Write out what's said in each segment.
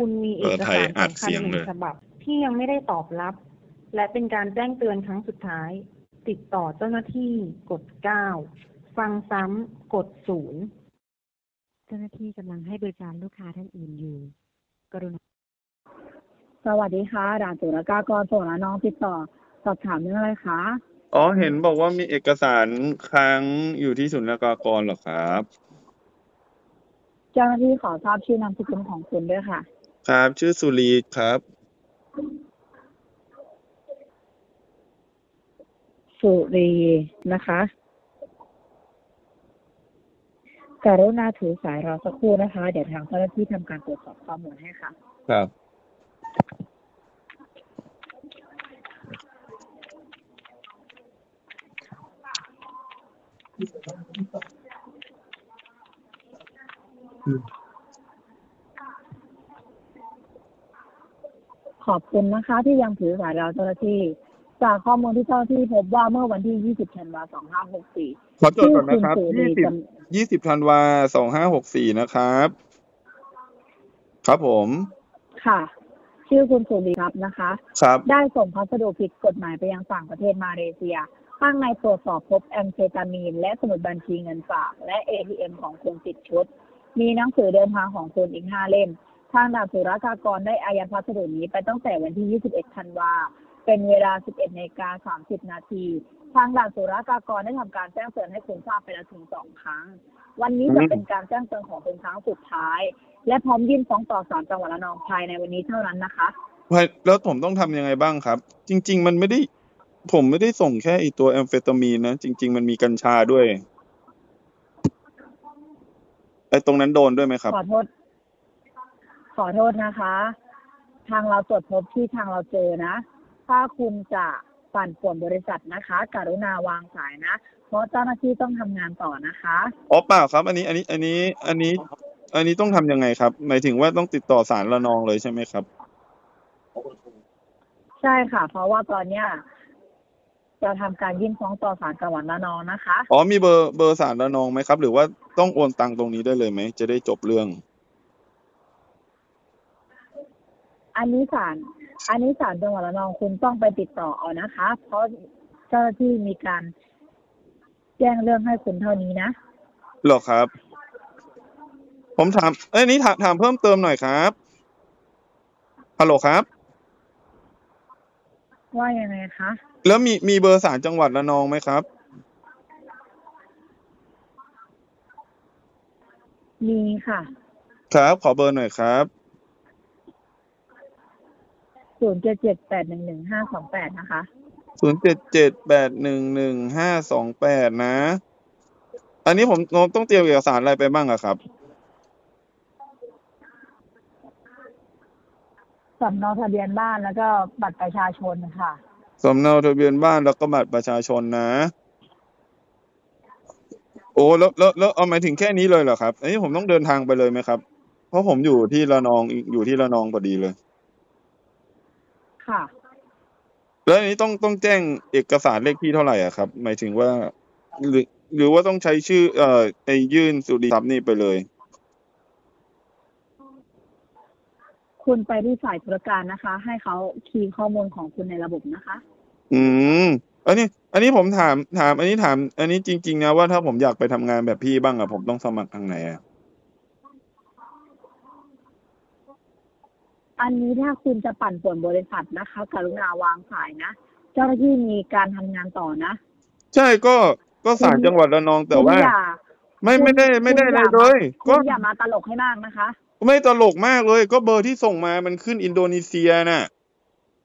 คุณมีเอกสารสำคัญหนึ่งฉบับ ที่ยังไม่ได้ตอบรับ และเป็นการแจ้งเตือนครั้งสุดท้าย ติดต่อเจ้าหน้าที่กดเก้าฟังซ้ำกดศูนย์เจ้าหน้าที่กำลังให้บริการลูกค้าท่านอื่นอยู่ กรุณาสวัสดีค่ะด่านสุรกากรส่งและน้องติดต่อสอบถามเรื่องอะไรคะอ๋อเห็นบอกว่ามีเอกสารค้างอยู่ที่ศุลกากรเหรอครับ เจ้าหน้าที่ขอทราบชื่อนามสกุลของคุณด้วยค่ะ ครับ ชื่อสุรีครับ สุรีนะคะ กรุณาถือสายรอสักครู่นะคะ เดี๋ยวทางเจ้าหน้าที่ทำการตรวจสอบข้อมูลให้ค่ะ ครับ ขอบคุณนะคะที่ยังถือสายรอเจ้าหน้าที่ จากข้อมูลที่เจ้าหน้าที่พบว่าเมื่อวันที่ 20ธันวาคม 2564ขอจดก่อนนะครับชื่อคุณสุรียี่สิบจำยี่สิบธันวาสองห้าหกสี่นะครับ ครับผม ค่ะ ชื่อคุณสุรีครับนะคะ ครับ ได้ส่งพัสดุผิดกฎหมายไปยังต่างประเทศมาเลเซีย ข้างในตรวจสอบพบแอมเฟตามีน และสมุดบัญชีเงินฝาก และ ATM ของคุณติดชุด มีหนังสือเดินทางของคุณอีกห้าเล่ม ทางด่านสุรากากรได้อายัดพัสดุนี้ไปตั้งแต่วันที่ 21 ธันวา เป็นเวลา 11นาฬิกา30 นาที ทางด่านสุรากากรได้ทำการแจ้งเตือนให้คุณทราบไปแล้วถึงสองครั้ง วันนี้จะเป็นการแจ้งเตือนของเป็นครั้งสุดท้าย และพร้อมยื่นฟ้องต่อศาลจังหวัดระนองภายในวันนี้เท่านั้นนะคะแล้วผมต้องทำยังไงบ้างครับ จริง ๆ มันไม่ได้ผมไม่ได้ส่งแค่ไอตัวแอมเฟตามีนนะ จริง ๆ มันมีกัญชาด้วยไอตรงนั้นโดนด้วยไหมครับขอโทษข อโทษนะคะ ทางเราตรวจพบที่ทางเราเจอนะ ถ้าคุณจะปั่นป่วนบริษัทนะคะ กรุณาวางสายนะ เพราะเจ้าหน้าที่ต้องทำงานต่อนะคะ อ๋อเปล่าครับ อันนี้อันนี้อันนี้อันนี้ อันนี้ต้องทำยังไงครับหมายถึงว่าต้องติดต่อศาลระนองเลยใช่ไหมครับ ใช่ค่ะ เพราะว่าตอนเนี้ยจะทำการยื่นฟ้องต่อศาลจังหวัดระนองนะคะ อ๋อมีเบอร์เบอร์ศาลระนองไหมครับ หรือว่าต้องโอนตังค์ตรงนี้ได้เลยไหมจะได้จบเรื่อง อันนี้ศาลอันนี้ศาลจังหวัดระนองคุณต้องไปติดต่อเอานะคะ เพราะเจ้าหน้าที่มีการแจ้งเรื่องให้คุณเท่านี้นะเหรอครับ ผมถาม เอ้ยนี่ถามถามเพิ่มเติมหน่อยครับฮัลโหลครับ ว่ายังไงคะแล้วมีมีเบอร์ศาลจังหวัดระนองไหมครับ มีค่ะ ครับ ขอเบอร์หน่อยครับ ศูนย์เจ็ดเจ็ดแปดหนึ่งหนึ่งห้าสองแปดนะคะ ศูนย์เจ็ดเจ็ดแปดหนึ่งหนึ่งห้าสองแปดนะ อันนี้ผมต้องเตรียมเอกสารอะไรไปบ้างอะครับ สำเนาทะเบียนบ้านแล้วก็บัตรประชาชนค่ะ สำเนาทะเบียนบ้านแล้วก็บัตรประชาชนนะ โอ้แล้วแล้วแล้วเอาหมายถึงแค่นี้เลยเหรอครับอันนี้ผมต้องเดินทางไปเลยไหมครับ เพราะผมอยู่ที่ระนองอยู่ที่ระนองพอดีเลย ค่ะ แล้วอันนี้ต้องต้องแจ้งเอกสารเลขที่เท่าไหร่อะครับ หมายถึงว่า หรือหรือว่าต้องใช้ชื่อ เอ่อไอยื่นสุริทรัพย์นี่ไปเลย คุณไปที่ฝ่ายธุรการนะคะ ให้เขาคีย์ข้อมูลของคุณในระบบนะคะ อืม อันนี้ อันนี้ผมถามถาม อันนี้ถาม อันนี้จริง ๆ นะว่าถ้าผมอยากไปทำงานแบบพี่บ้างอะผมต้องสมัครทางไหนอะ อันนี้ถ้าคุณจะปั่นป่วนบริษัทนะคะกรุณาวางสายนะ เจ้าหน้าที่มีการทำงานต่อนะ ใช่ก็ก็ศาลจังหวัดระนองแต่คุณว่าอย่าไม่ไม่ได้ไม่ได้คุณอะไรอย่าเลย คุก็ณอย่ามาตลกให้มากนะคะ ไม่ตลกมากเลย ก็เบอร์ที่ส่งมามันขึ้นอินโดนีเซียน่ะ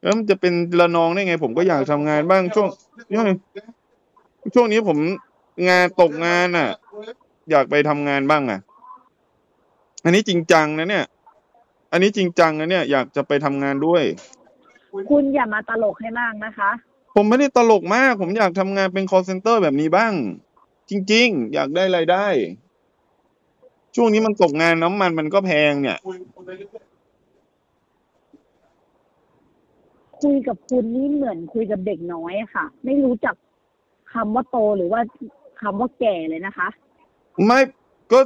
แล้วมันจะเป็นระนองได้ไง ผมก็อยากทำงานบ้างช่วงช่วงช่วงนี้ผมงานตกงานอะ อยากไปทำงานบ้างอะ อันนี้จริงจังนะเนี่ย อันนี้จริงจังนะเนี่ยอยากจะไปทำงานด้วย คุณอย่ามาตลกให้มากนะคะ ผมไม่ได้ตลกมาก ผมอยากทำงานเป็น call center แบบนี้บ้าง จริง ๆ อยากได้รายได้ ช่วงนี้มันตกงานน้ำมันมันก็แพงเนี่ย คุยกับคุณนี่เหมือนคุยกับเด็กน้อยอะค่ะ ไม่รู้จักคำว่าโตหรือว่าคำว่าแก่เลยนะคะ ไม่ก็